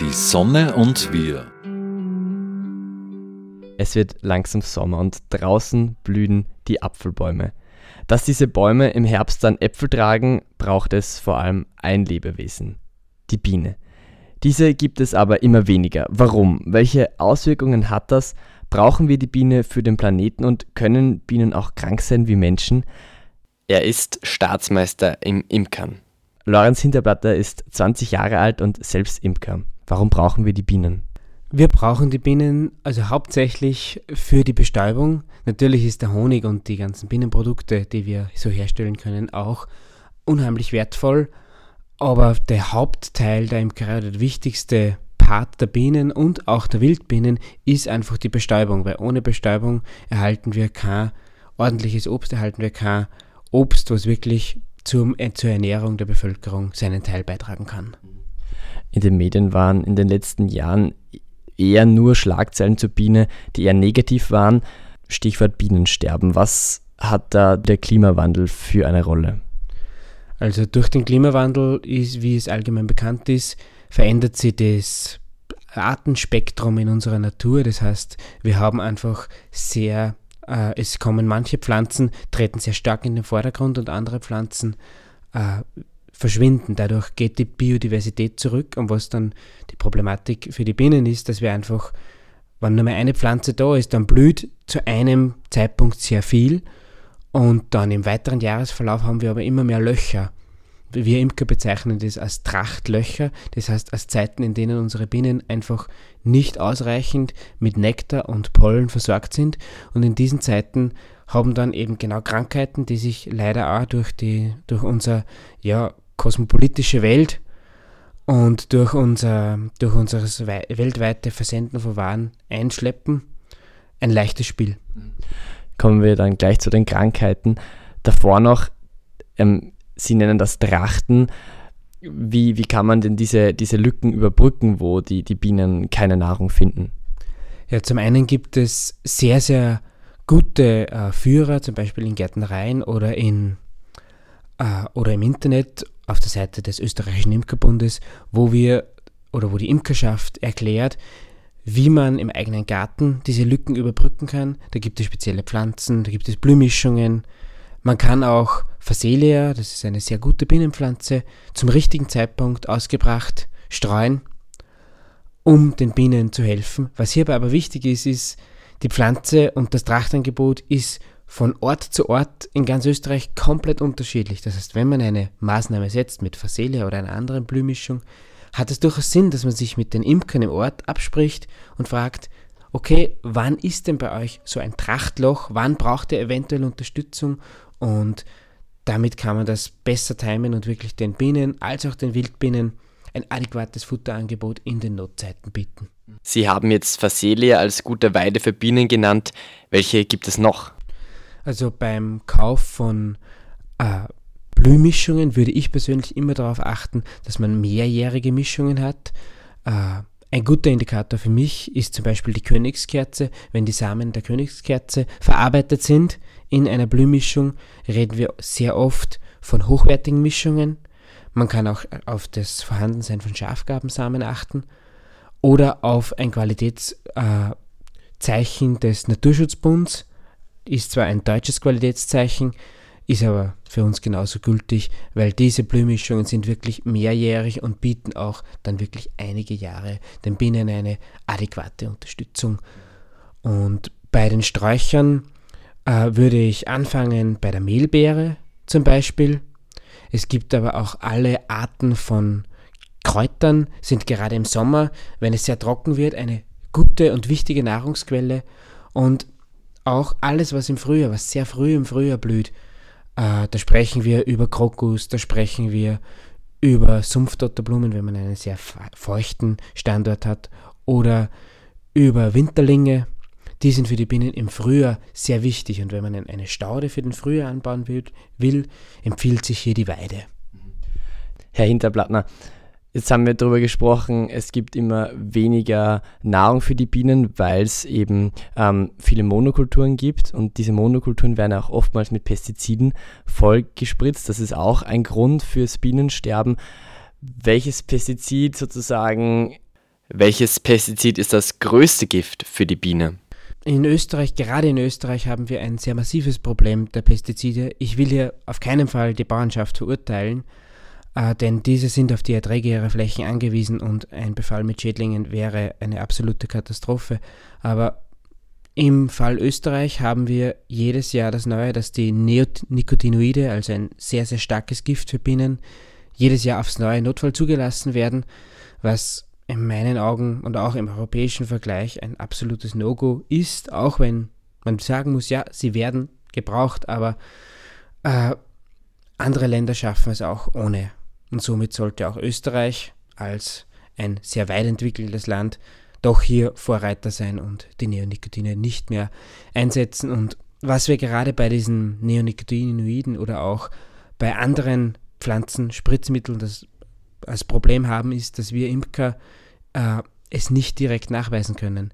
Die Sonne und wir. Es wird langsam Sommer und draußen blühen die Apfelbäume. Dass diese Bäume im Herbst dann Äpfel tragen, braucht es vor allem ein Lebewesen, die Biene. Diese gibt es aber immer weniger. Warum? Welche Auswirkungen hat das? Brauchen wir die Biene für den Planeten und können Bienen auch krank sein wie Menschen? Er ist Staatsmeister im Imkern. Lorenz Hinterblatter ist 20 Jahre alt und selbst Imker. Warum brauchen wir die Bienen? Wir brauchen die Bienen also hauptsächlich für die Bestäubung. Natürlich ist der Honig und die ganzen Bienenprodukte, die wir so herstellen können, auch unheimlich wertvoll. Aber der Hauptteil der Imkerei, der wichtigste Part der Bienen und auch der Wildbienen ist einfach die Bestäubung, weil ohne Bestäubung erhalten wir kein ordentliches Obst, erhalten wir kein Obst, was wirklich zum, zur Ernährung der Bevölkerung seinen Teil beitragen kann. In den Medien waren in den letzten Jahren eher nur Schlagzeilen zur Biene, die eher negativ waren. Stichwort Bienensterben. Was hat da der Klimawandel für eine Rolle? Also durch den Klimawandel ist, wie es allgemein bekannt ist, verändert sich das Artenspektrum in unserer Natur. Das heißt, wir haben einfach sehr, äh, es kommen manche Pflanzen, treten sehr stark in den Vordergrund und andere Pflanzen äh, verschwinden. Dadurch geht die Biodiversität zurück und was dann die Problematik für die Bienen ist, dass wir einfach, wenn nur mal eine Pflanze da ist, dann blüht zu einem Zeitpunkt sehr viel und dann im weiteren Jahresverlauf haben wir aber immer mehr Löcher. Wir Imker bezeichnen das als Trachtlöcher, das heißt als Zeiten, in denen unsere Bienen einfach nicht ausreichend mit Nektar und Pollen versorgt sind. Und in diesen Zeiten haben dann eben genau Krankheiten, die sich leider auch durch, die, durch unser ja, kosmopolitische Welt und durch unser, durch unser weltweite Versenden von Waren einschleppen, ein leichtes Spiel. Kommen wir dann gleich zu den Krankheiten. Davor noch, ähm, Sie nennen das Trachten. Wie, wie kann man denn diese, diese Lücken überbrücken, wo die, die Bienen keine Nahrung finden? Ja, zum einen gibt es sehr, sehr gute äh, Führer, zum Beispiel in Gärtnereien oder, in, äh, oder im Internet auf der Seite des österreichischen Imkerbundes, wo wir oder wo die Imkerschaft erklärt, wie man im eigenen Garten diese Lücken überbrücken kann. Da gibt es spezielle Pflanzen, da gibt es Blühmischungen, man kann auch Phacelia, das ist eine sehr gute Bienenpflanze, zum richtigen Zeitpunkt ausgebracht streuen, um den Bienen zu helfen. Was hierbei aber wichtig ist, ist, die Pflanze und das Trachtangebot ist von Ort zu Ort in ganz Österreich komplett unterschiedlich. Das heißt, wenn man eine Maßnahme setzt mit Phacelia oder einer anderen Blühmischung, hat es durchaus Sinn, dass man sich mit den Imkern im Ort abspricht und fragt, okay, wann ist denn bei euch so ein Trachtloch? Wann braucht ihr eventuell Unterstützung? Und damit kann man das besser timen und wirklich den Bienen als auch den Wildbienen ein adäquates Futterangebot in den Notzeiten bieten. Sie haben jetzt Phacelia als gute Weide für Bienen genannt. Welche gibt es noch? Also beim Kauf von äh, Blühmischungen würde ich persönlich immer darauf achten, dass man mehrjährige Mischungen hat. Äh, ein guter Indikator für mich ist zum Beispiel die Königskerze. Wenn die Samen der Königskerze verarbeitet sind in einer Blühmischung, reden wir sehr oft von hochwertigen Mischungen. Man kann auch auf das Vorhandensein von Schafgabensamen achten oder auf ein Qualitätszeichen äh, des Naturschutzbunds. Ist zwar ein deutsches Qualitätszeichen, ist aber für uns genauso gültig, weil diese Blühmischungen sind wirklich mehrjährig und bieten auch dann wirklich einige Jahre den Bienen eine adäquate Unterstützung. Und bei den Sträuchern äh, würde ich anfangen bei der Mehlbeere zum Beispiel. Es gibt aber auch alle Arten von Kräutern, sind gerade im Sommer, wenn es sehr trocken wird, eine gute und wichtige Nahrungsquelle. Und auch alles, was im Frühjahr, was sehr früh im Frühjahr blüht, äh, da sprechen wir über Krokus, da sprechen wir über Sumpfdotterblumen, wenn man einen sehr feuchten Standort hat, oder über Winterlinge. Die sind für die Bienen im Frühjahr sehr wichtig und wenn man eine Staude für den Frühjahr anbauen will, will empfiehlt sich hier die Weide. Herr Hinterblattner, Jetzt haben wir darüber gesprochen, es gibt immer weniger Nahrung für die Bienen, weil es eben ähm, viele Monokulturen gibt und diese Monokulturen werden auch oftmals mit Pestiziden vollgespritzt. Das ist auch ein Grund fürs Bienensterben. Welches Pestizid sozusagen Welches Pestizid ist das größte Gift für die Biene? In Österreich, gerade in Österreich, haben wir ein sehr massives Problem der Pestizide. Ich will hier auf keinen Fall die Bauernschaft verurteilen, äh, denn diese sind auf die Erträge ihrer Flächen angewiesen und ein Befall mit Schädlingen wäre eine absolute Katastrophe. Aber im Fall Österreich haben wir jedes Jahr das Neue, dass die Neonicotinoide, also ein sehr, sehr starkes Gift für Bienen, jedes Jahr aufs neue Notfall zugelassen werden, was in meinen Augen und auch im europäischen Vergleich ein absolutes No-Go ist, auch wenn man sagen muss, ja, sie werden gebraucht, aber äh, andere Länder schaffen es auch ohne. Und somit sollte auch Österreich als ein sehr weit entwickeltes Land doch hier Vorreiter sein und die Neonicotine nicht mehr einsetzen. Und was wir gerade bei diesen Neonicotinoiden oder auch bei anderen Pflanzen, Spritzmitteln das als Problem haben, ist, dass wir Imker äh, es nicht direkt nachweisen können.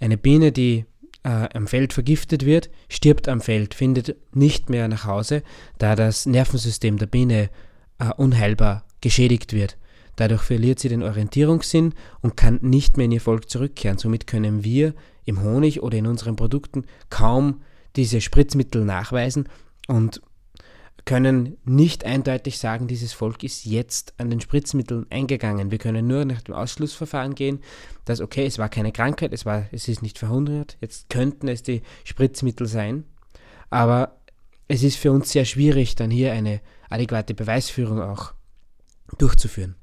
Eine Biene, die äh, am Feld vergiftet wird, stirbt am Feld, findet nicht mehr nach Hause, da das Nervensystem der Biene äh, unheilbar geschädigt wird. Dadurch verliert sie den Orientierungssinn und kann nicht mehr in ihr Volk zurückkehren. Somit können wir im Honig oder in unseren Produkten kaum diese Spritzmittel nachweisen und können nicht eindeutig sagen, dieses Volk ist jetzt an den Spritzmitteln eingegangen. Wir können nur nach dem Ausschlussverfahren gehen, dass okay, es war keine Krankheit, es, war, es ist nicht verhundert, jetzt könnten es die Spritzmittel sein, aber es ist für uns sehr schwierig, dann hier eine adäquate Beweisführung auch durchzuführen.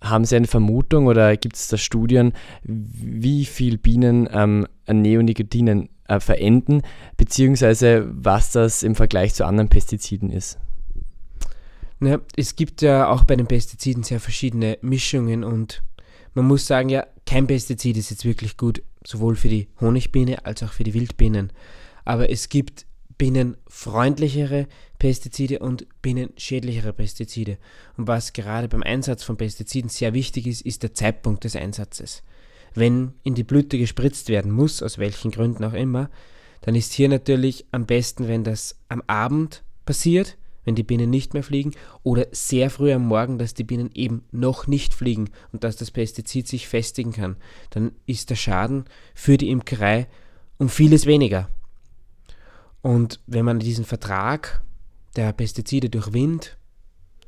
Haben Sie eine Vermutung oder gibt es da Studien, wie viel Bienen ähm, an Neonicotinen äh, verenden, beziehungsweise was das im Vergleich zu anderen Pestiziden ist? Ja, es gibt ja auch bei den Pestiziden sehr verschiedene Mischungen und man muss sagen, ja, kein Pestizid ist jetzt wirklich gut, sowohl für die Honigbiene als auch für die Wildbienen. Aber es gibt bienenfreundlichere Pestizide und bienenschädlichere Pestizide. Und was gerade beim Einsatz von Pestiziden sehr wichtig ist, ist der Zeitpunkt des Einsatzes wenn in die Blüte gespritzt werden muss, aus welchen Gründen auch immer, dann ist hier natürlich am besten, wenn das am Abend passiert, wenn die Bienen nicht mehr fliegen, oder sehr früh am Morgen, dass die Bienen eben noch nicht fliegen und dass das Pestizid sich festigen kann. Dann ist der Schaden für die Imkerei um vieles weniger. Und wenn man diesen Vertrag der Pestizide durch Wind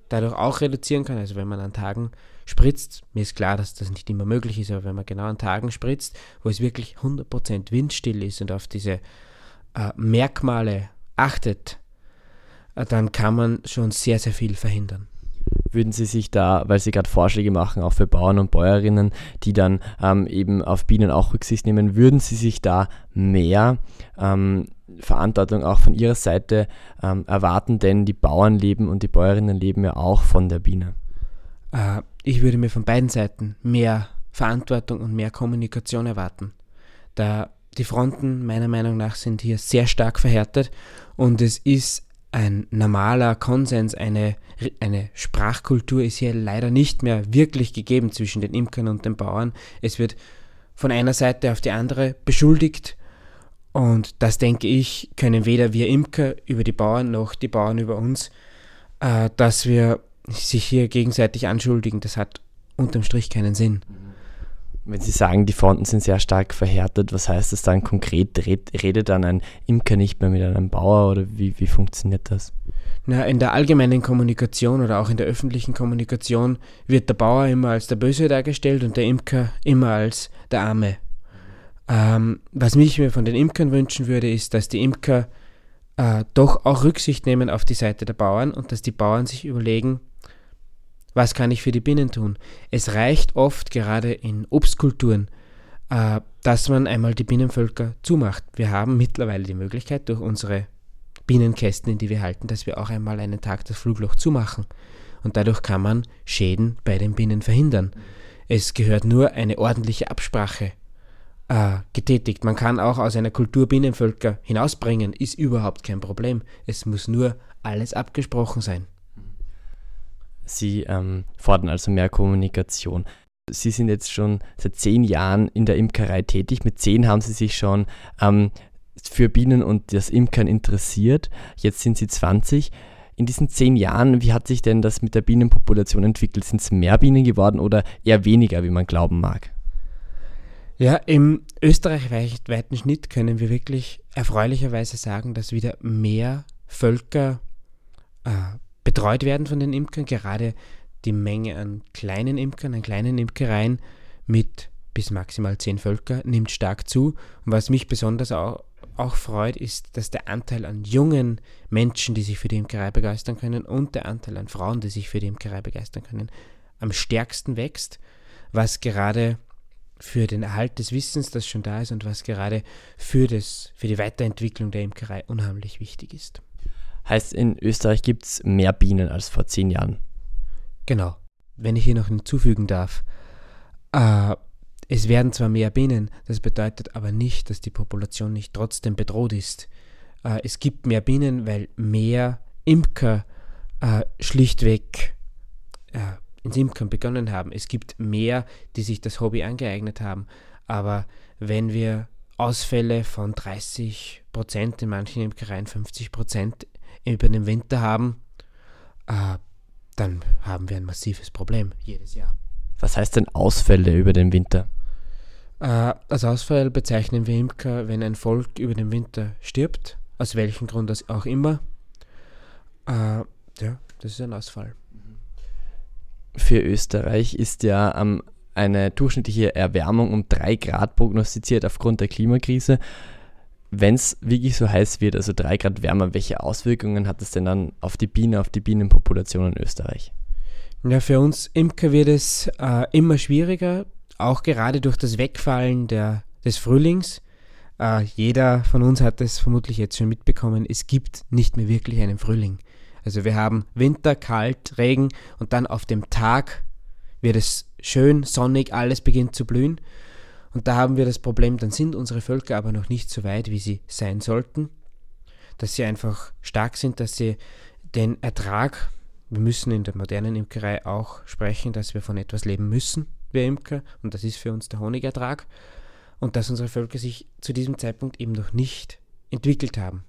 dadurch auch reduzieren kann, also wenn man an Tagen spritzt. Mir ist klar, dass das nicht immer möglich ist, aber wenn man genau an Tagen spritzt, wo es wirklich 100% windstill ist und auf diese äh, Merkmale achtet, dann kann man schon sehr, sehr viel verhindern. Würden Sie sich da, weil Sie gerade Vorschläge machen, auch für Bauern und Bäuerinnen, die dann ähm, eben auf Bienen auch Rücksicht nehmen, würden Sie sich da mehr ähm, Verantwortung auch von Ihrer Seite ähm, erwarten? Denn die Bauern leben und die Bäuerinnen leben ja auch von der Biene. Äh, ich würde mir von beiden Seiten mehr Verantwortung und mehr Kommunikation erwarten. Da die Fronten meiner Meinung nach sind hier sehr stark verhärtet und es ist ein normaler Konsens, eine, eine Sprachkultur ist hier leider nicht mehr wirklich gegeben zwischen den Imkern und den Bauern. Es wird von einer Seite auf die andere beschuldigt und das denke ich, können weder wir Imker über die Bauern noch die Bauern über uns, äh, dass wir sich hier gegenseitig anschuldigen, das hat unterm Strich keinen Sinn. Wenn Sie sagen, die Fronten sind sehr stark verhärtet, was heißt das dann konkret? Redet dann ein Imker nicht mehr mit einem Bauer oder wie, wie funktioniert das? Na, in der allgemeinen Kommunikation oder auch in der öffentlichen Kommunikation wird der Bauer immer als der Böse dargestellt und der Imker immer als der Arme. Ähm, was mich mir von den Imkern wünschen würde, ist, dass die Imker äh, doch auch Rücksicht nehmen auf die Seite der Bauern und dass die Bauern sich überlegen, was kann ich für die Bienen tun? Es reicht oft, gerade in Obstkulturen, äh, dass man einmal die Bienenvölker zumacht. Wir haben mittlerweile die Möglichkeit durch unsere Bienenkästen, in die wir halten, dass wir auch einmal einen Tag das Flugloch zumachen. Und dadurch kann man Schäden bei den Bienen verhindern. Es gehört nur eine ordentliche Absprache äh, getätigt. Man kann auch aus einer Kultur Bienenvölker hinausbringen, ist überhaupt kein Problem. Es muss nur alles abgesprochen sein. Sie ähm, fordern also mehr Kommunikation. Sie sind jetzt schon seit zehn Jahren in der Imkerei tätig. Mit zehn haben Sie sich schon ähm, für Bienen und das Imkern interessiert. Jetzt sind Sie 20. In diesen zehn Jahren, wie hat sich denn das mit der Bienenpopulation entwickelt? Sind es mehr Bienen geworden oder eher weniger, wie man glauben mag? Ja, im österreichweiten Schnitt können wir wirklich erfreulicherweise sagen, dass wieder mehr Völker äh, betreut werden von den Imkern. Gerade die Menge an kleinen Imkern, an kleinen Imkereien mit bis maximal zehn Völker nimmt stark zu. Und was mich besonders auch, auch freut, ist, dass der Anteil an jungen Menschen, die sich für die Imkerei begeistern können, und der Anteil an Frauen, die sich für die Imkerei begeistern können, am stärksten wächst, was gerade für den Erhalt des Wissens, das schon da ist, und was gerade für, das, für die Weiterentwicklung der Imkerei unheimlich wichtig ist. Heißt, in Österreich gibt es mehr Bienen als vor zehn Jahren. Genau. Wenn ich hier noch hinzufügen darf, äh, es werden zwar mehr Bienen, das bedeutet aber nicht, dass die Population nicht trotzdem bedroht ist. Äh, es gibt mehr Bienen, weil mehr Imker äh, schlichtweg äh, ins Imkern begonnen haben. Es gibt mehr, die sich das Hobby angeeignet haben. Aber wenn wir Ausfälle von 30 Prozent, in manchen Imkereien 50 Prozent über den Winter haben, äh, dann haben wir ein massives Problem jedes Jahr. Was heißt denn Ausfälle über den Winter? Äh, als Ausfall bezeichnen wir Imker, wenn ein Volk über den Winter stirbt, aus welchem Grund auch immer. Äh, ja, das ist ein Ausfall. Für Österreich ist ja ähm, eine durchschnittliche Erwärmung um 3 Grad prognostiziert aufgrund der Klimakrise. Wenn es wirklich so heiß wird, also 3 Grad wärmer, welche Auswirkungen hat es denn dann auf die Biene, auf die Bienenpopulation in Österreich? Ja, für uns Imker wird es äh, immer schwieriger, auch gerade durch das Wegfallen der, des Frühlings. Äh, jeder von uns hat es vermutlich jetzt schon mitbekommen, es gibt nicht mehr wirklich einen Frühling. Also wir haben Winter, kalt, Regen und dann auf dem Tag wird es schön, sonnig, alles beginnt zu blühen. Und da haben wir das Problem, dann sind unsere Völker aber noch nicht so weit, wie sie sein sollten. Dass sie einfach stark sind, dass sie den Ertrag, wir müssen in der modernen Imkerei auch sprechen, dass wir von etwas leben müssen, wir Imker, und das ist für uns der Honigertrag. Und dass unsere Völker sich zu diesem Zeitpunkt eben noch nicht entwickelt haben.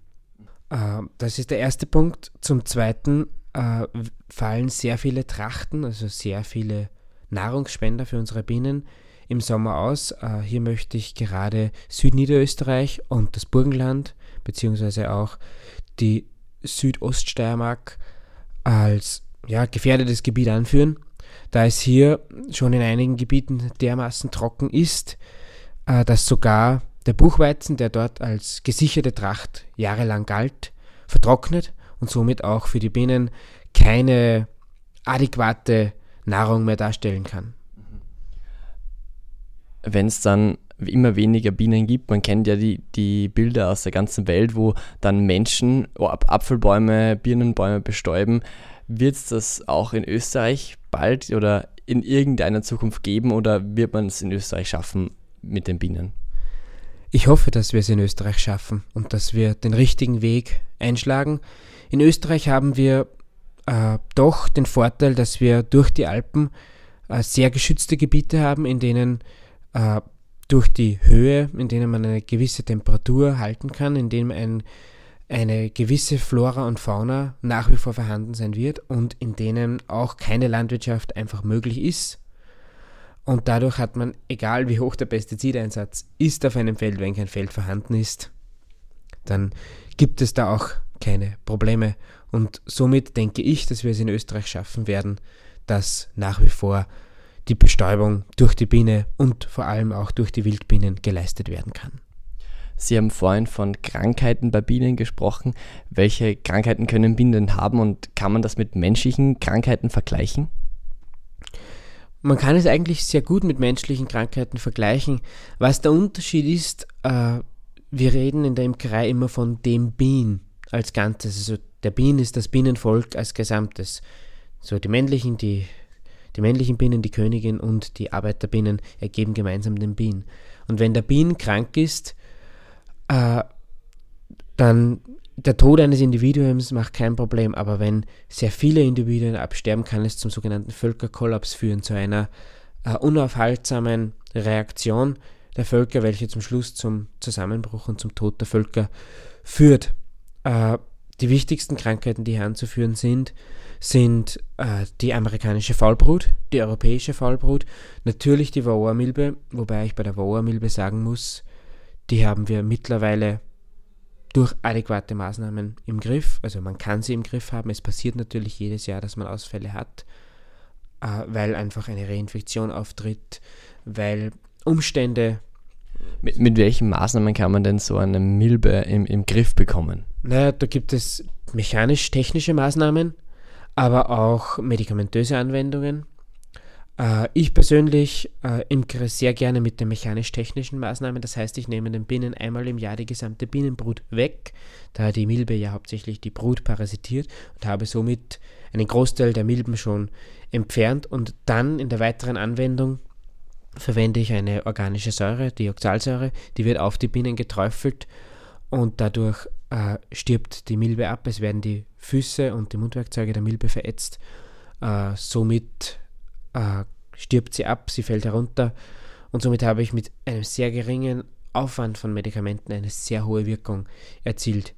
Äh, das ist der erste Punkt. Zum Zweiten äh, fallen sehr viele Trachten, also sehr viele Nahrungsspender für unsere Bienen im Sommer aus. Äh, hier möchte ich gerade Südniederösterreich und das Burgenland beziehungsweise auch die Südoststeiermark als ja, gefährdetes Gebiet anführen, da es hier schon in einigen Gebieten dermaßen trocken ist, äh, dass sogar der Buchweizen, der dort als gesicherte Tracht jahrelang galt, vertrocknet und somit auch für die Bienen keine adäquate Nahrung mehr darstellen kann. Wenn es dann immer weniger Bienen gibt, man kennt ja die, die Bilder aus der ganzen Welt, wo dann Menschen Apfelbäume, Birnenbäume bestäuben, wird es das auch in Österreich bald oder in irgendeiner Zukunft geben oder wird man es in Österreich schaffen mit den Bienen? Ich hoffe, dass wir es in Österreich schaffen und dass wir den richtigen Weg einschlagen. In Österreich haben wir äh, doch den Vorteil, dass wir durch die Alpen äh, sehr geschützte Gebiete haben, in denen äh, durch die Höhe, in denen man eine gewisse Temperatur halten kann, in denen ein, eine gewisse Flora und Fauna nach wie vor vorhanden sein wird und in denen auch keine Landwirtschaft einfach möglich ist. Und dadurch hat man, egal wie hoch der Pestizideinsatz ist auf einem Feld, wenn kein Feld vorhanden ist, dann gibt es da auch keine Probleme. Und somit denke ich, dass wir es in Österreich schaffen werden, dass nach wie vor die Bestäubung durch die Biene und vor allem auch durch die Wildbienen geleistet werden kann. Sie haben vorhin von Krankheiten bei Bienen gesprochen. Welche Krankheiten können Bienen haben und kann man das mit menschlichen Krankheiten vergleichen? Man kann es eigentlich sehr gut mit menschlichen Krankheiten vergleichen. Was der Unterschied ist, äh, wir reden in der Imkerei immer von dem Bienen als Ganzes. Also der Bienen ist das Bienenvolk als Gesamtes. So die männlichen, die, die männlichen Bienen, die Königin und die Arbeiterbienen ergeben gemeinsam den Bienen. Und wenn der Bienen krank ist, äh, dann der Tod eines Individuums macht kein Problem, aber wenn sehr viele Individuen absterben, kann es zum sogenannten Völkerkollaps führen, zu einer äh, unaufhaltsamen Reaktion der Völker, welche zum Schluss zum Zusammenbruch und zum Tod der Völker führt. Äh, die wichtigsten Krankheiten, die hier anzuführen sind, sind äh, die amerikanische Faulbrut, die europäische Faulbrut, natürlich die Varroa-Milbe, wobei ich bei der Varroa-Milbe sagen muss, die haben wir mittlerweile durch adäquate Maßnahmen im Griff. Also man kann sie im Griff haben. Es passiert natürlich jedes Jahr, dass man Ausfälle hat, äh, weil einfach eine Reinfektion auftritt, weil Umstände. Mit, mit welchen Maßnahmen kann man denn so eine Milbe im, im Griff bekommen? Naja, da gibt es mechanisch-technische Maßnahmen, aber auch medikamentöse Anwendungen. Äh, ich persönlich äh, imkere sehr gerne mit den mechanisch-technischen Maßnahmen. Das heißt, ich nehme den Bienen einmal im Jahr die gesamte Bienenbrut weg, da die Milbe ja hauptsächlich die Brut parasitiert und habe somit einen Großteil der Milben schon entfernt und dann in der weiteren Anwendung verwende ich eine organische Säure, die Oxalsäure, die wird auf die Bienen geträufelt und dadurch äh, stirbt die Milbe ab. Es werden die Füße und die Mundwerkzeuge der Milbe verätzt. Äh, somit äh, stirbt sie ab, sie fällt herunter und somit habe ich mit einem sehr geringen Aufwand von Medikamenten eine sehr hohe Wirkung erzielt.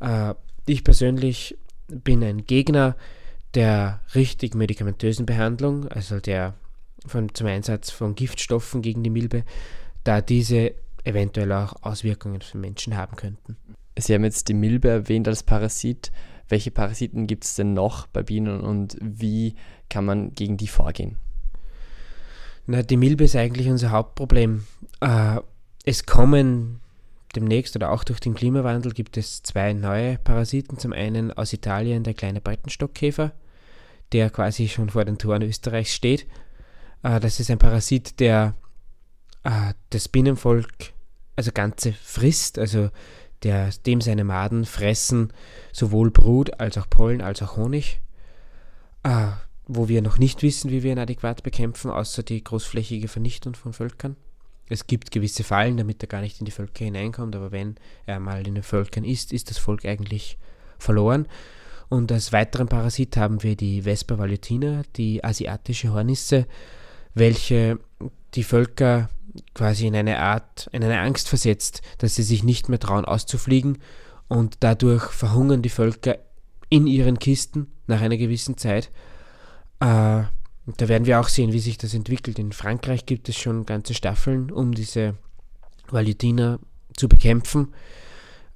Äh, ich persönlich bin ein Gegner der richtig medikamentösen Behandlung, also der von, zum Einsatz von Giftstoffen gegen die Milbe, da diese eventuell auch Auswirkungen für Menschen haben könnten. Sie haben jetzt die Milbe erwähnt als Parasit. Welche Parasiten gibt es denn noch bei Bienen und wie kann man gegen die vorgehen? Na, die Milbe ist eigentlich unser Hauptproblem. Äh, es kommen demnächst oder auch durch den Klimawandel gibt es zwei neue Parasiten. Zum einen aus Italien der kleine Breitenstockkäfer, der quasi schon vor den Toren Österreichs steht. Äh, das ist ein Parasit, der äh, das Bienenvolk, also ganze frisst, also der, dem seine Maden fressen sowohl Brut als auch Pollen als auch Honig, äh, wo wir noch nicht wissen, wie wir ihn adäquat bekämpfen, außer die großflächige Vernichtung von Völkern. Es gibt gewisse Fallen, damit er gar nicht in die Völker hineinkommt, aber wenn er mal in den Völkern ist, ist das Volk eigentlich verloren. Und als weiteren Parasit haben wir die Vespa valutina, die asiatische Hornisse, welche die Völker quasi in eine Art, in eine Angst versetzt, dass sie sich nicht mehr trauen auszufliegen und dadurch verhungern die Völker in ihren Kisten nach einer gewissen Zeit. Äh, da werden wir auch sehen, wie sich das entwickelt. In Frankreich gibt es schon ganze Staffeln, um diese Valutiner zu bekämpfen.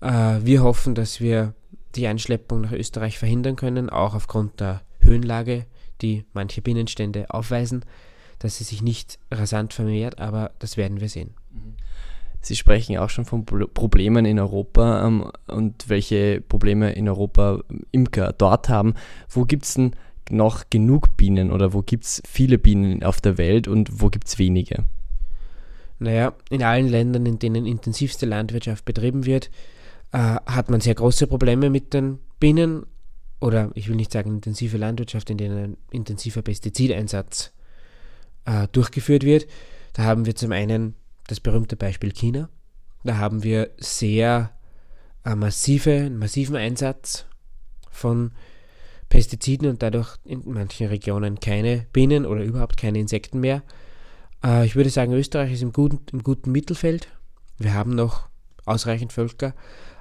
Äh, wir hoffen, dass wir die Einschleppung nach Österreich verhindern können, auch aufgrund der Höhenlage, die manche Binnenstände aufweisen dass sie sich nicht rasant vermehrt, aber das werden wir sehen. Sie sprechen auch schon von Problemen in Europa ähm, und welche Probleme in Europa Imker dort haben. Wo gibt es denn noch genug Bienen oder wo gibt es viele Bienen auf der Welt und wo gibt es wenige? Naja, in allen Ländern, in denen intensivste Landwirtschaft betrieben wird, äh, hat man sehr große Probleme mit den Bienen oder ich will nicht sagen intensive Landwirtschaft, in denen ein intensiver Pestizideinsatz äh, durchgeführt wird. Da haben wir zum einen das berühmte Beispiel China. Da haben wir sehr äh, massive, massiven Einsatz von Pestiziden und dadurch in manchen Regionen keine Bienen oder überhaupt keine Insekten mehr. Äh, ich würde sagen, Österreich ist im guten, im guten Mittelfeld. Wir haben noch ausreichend Völker,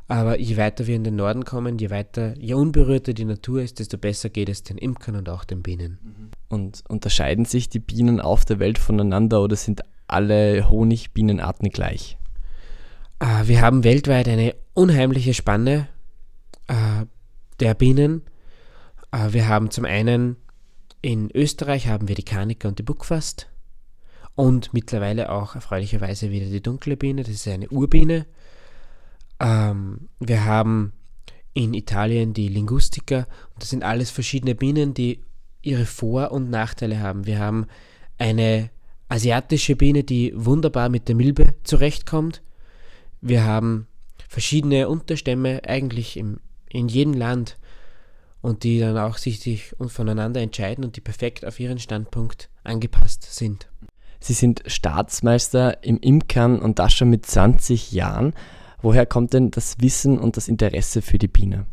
aber je weiter wir in den Norden kommen, je weiter, je unberührter die Natur ist, desto besser geht es den Imkern und auch den Bienen. Und unterscheiden sich die Bienen auf der Welt voneinander oder sind alle Honigbienenarten gleich? Äh, wir haben weltweit eine unheimliche Spanne äh, der Bienen. Äh, wir haben zum einen in Österreich haben wir die Karniker und die Buckfast und mittlerweile auch erfreulicherweise wieder die dunkle Biene, das ist eine Urbiene. Ähm, wir haben in Italien die Lingustiker und das sind alles verschiedene Bienen, die ihre Vor- und Nachteile haben. Wir haben eine asiatische Biene, die wunderbar mit der Milbe zurechtkommt. Wir haben verschiedene Unterstämme eigentlich im, in jedem Land und die dann auch sich, sich voneinander entscheiden und die perfekt auf ihren Standpunkt angepasst sind. Sie sind Staatsmeister im Imkern und das schon mit 20 Jahren. Woher kommt denn das Wissen und das Interesse für die Biene?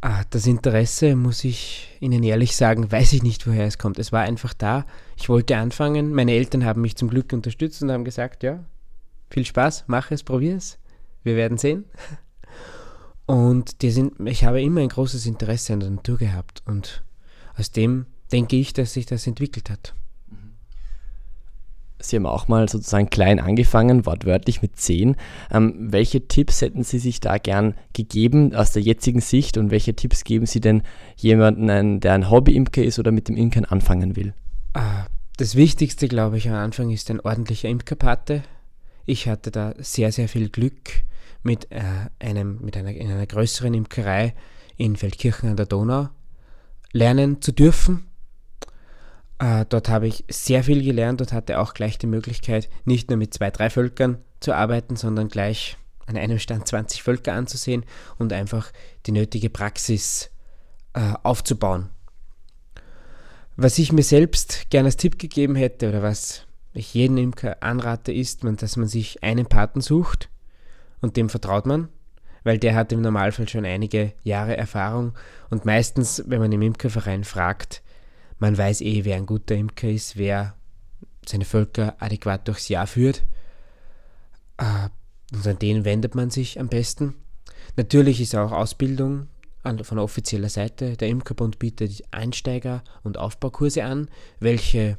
Ah, das Interesse, muss ich Ihnen ehrlich sagen, weiß ich nicht, woher es kommt. Es war einfach da. Ich wollte anfangen. Meine Eltern haben mich zum Glück unterstützt und haben gesagt, ja, viel Spaß, mach es, probier es. Wir werden sehen. Und die sind, ich habe immer ein großes Interesse an der Natur gehabt und aus dem denke ich, dass sich das entwickelt hat. Sie haben auch mal sozusagen klein angefangen, wortwörtlich mit 10. Ähm, welche Tipps hätten Sie sich da gern gegeben aus der jetzigen Sicht und welche Tipps geben Sie denn jemandem, der ein Hobby-Imker ist oder mit dem Imkern anfangen will? Ah, das Wichtigste, glaube ich, am Anfang ist ein ordentlicher Imkerpate. Ich hatte da sehr, sehr viel Glück mit, äh, einem, mit einer, in einer größeren Imkerei in Feldkirchen an der Donau lernen zu dürfen äh, dort habe ich sehr viel gelernt und hatte auch gleich die Möglichkeit, nicht nur mit zwei, drei Völkern zu arbeiten, sondern gleich an einem Stand 20 Völker anzusehen und einfach die nötige Praxis äh, aufzubauen. Was ich mir selbst gerne als Tipp gegeben hätte oder was ich jedem Imker anrate, ist, dass man sich einen Paten sucht und dem vertraut man, weil der hat im Normalfall schon einige Jahre Erfahrung und meistens, wenn man im Imkerverein fragt, man weiß eh, wer ein guter Imker ist, wer seine Völker adäquat durchs Jahr führt. Äh, und an den wendet man sich am besten. Natürlich ist auch Ausbildung von offizieller Seite. Der Imkerbund bietet Einsteiger- und Aufbaukurse an, welche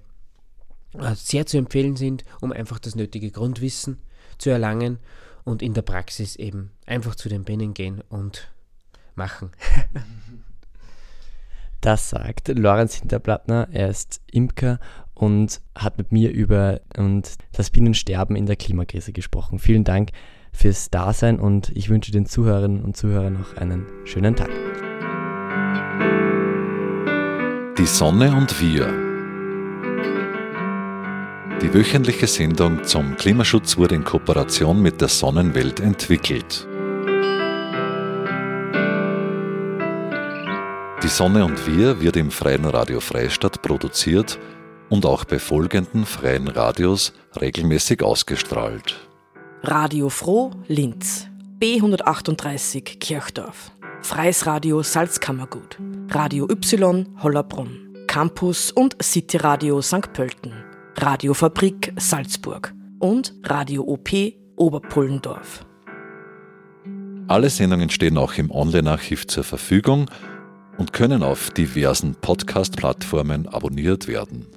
äh, sehr zu empfehlen sind, um einfach das nötige Grundwissen zu erlangen und in der Praxis eben einfach zu den Binnen gehen und machen. Das sagt Lorenz Hinterblattner. Er ist Imker und hat mit mir über und das Bienensterben in der Klimakrise gesprochen. Vielen Dank fürs Dasein und ich wünsche den Zuhörerinnen und Zuhörern noch einen schönen Tag. Die Sonne und wir. Die wöchentliche Sendung zum Klimaschutz wurde in Kooperation mit der Sonnenwelt entwickelt. Die Sonne und wir wird im Freien Radio Freistadt produziert und auch bei folgenden freien Radios regelmäßig ausgestrahlt. Radio Froh Linz, B138 Kirchdorf, Freies Radio Salzkammergut, Radio Y Hollerbrunn, Campus und City Radio St. Pölten, Radiofabrik Salzburg und Radio OP Oberpullendorf. Alle Sendungen stehen auch im Online-Archiv zur Verfügung und können auf diversen Podcast-Plattformen abonniert werden.